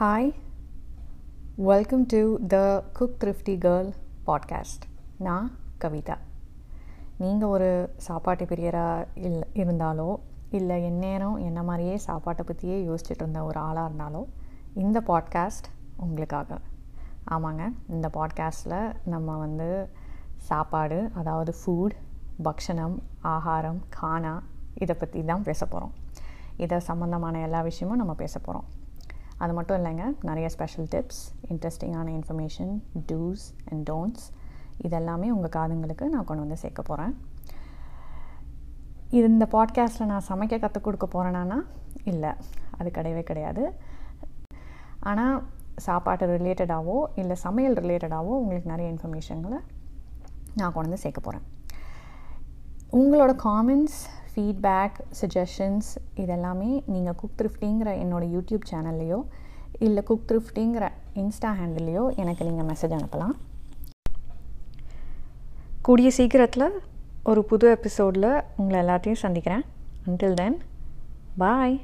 Hi welcome to the cook thrifty girl podcast நான் கவிதா. நீங்கள் ஒரு சாப்பாட்டு பிரியராக இல்லை இருந்தாலோ இல்லை எந்நேரம் என்ன மாதிரியே சாப்பாட்டை பற்றியே யோசிச்சுட்டு இருந்த ஒரு ஆளாக இருந்தாலோ இந்த பாட்காஸ்ட் உங்களுக்காக. ஆமாங்க இந்த பாட்காஸ்ட்டில் நம்ம வந்து சாப்பாடு அதாவது ஃபுட் பக்ஷணம் ஆகாரம் கானா இதை பற்றி தான் பேச போகிறோம் இதை சம்மந்தமான எல்லா விஷயமும் நம்ம பேச போகிறோம் அது மட்டும் இல்லைங்க நிறைய ஸ்பெஷல் டிப்ஸ் இன்ட்ரெஸ்டிங்கான இன்ஃபர்மேஷன் டூஸ் அண்ட் டோன்ட்ஸ் இதெல்லாமே உங்கள் காதுங்களுக்கு நான் கொண்டு வந்து சேர்க்க போகிறேன் இது இந்த பாட்காஸ்ட்டில் நான் சமைக்க கற்றுக் கொடுக்க போகிறேனானா இல்லை அது கிடையவே கிடையாது. ஆனால் சாப்பாட்டு ரிலேட்டடாகவோ இல்லை சமையல் ரிலேட்டடாகவோ உங்களுக்கு நிறைய இன்ஃபர்மேஷன்களை நான் கொண்டு வந்து சேர்க்க போகிறேன் உங்களோட காமெண்ட்ஸ் ஃபீட்பேக் சஜஷன்ஸ் இதெல்லாமே நீங்கள் குக் த்ரிஃப்டிங்கிற என்னோடய யூடியூப் சேனல்லையோ இல்லை குக் த்ரிஃப்டிங்கிற இன்ஸ்டா ஹேண்டில்லையோ எனக்கு நீங்கள் மெசேஜ் அனுப்பலாம். கூடிய சீக்கிரத்தில் ஒரு புது எபிசோடில் உங்களை எல்லாத்தையும் சந்திக்கிறேன். அன்டில் தென் பாய்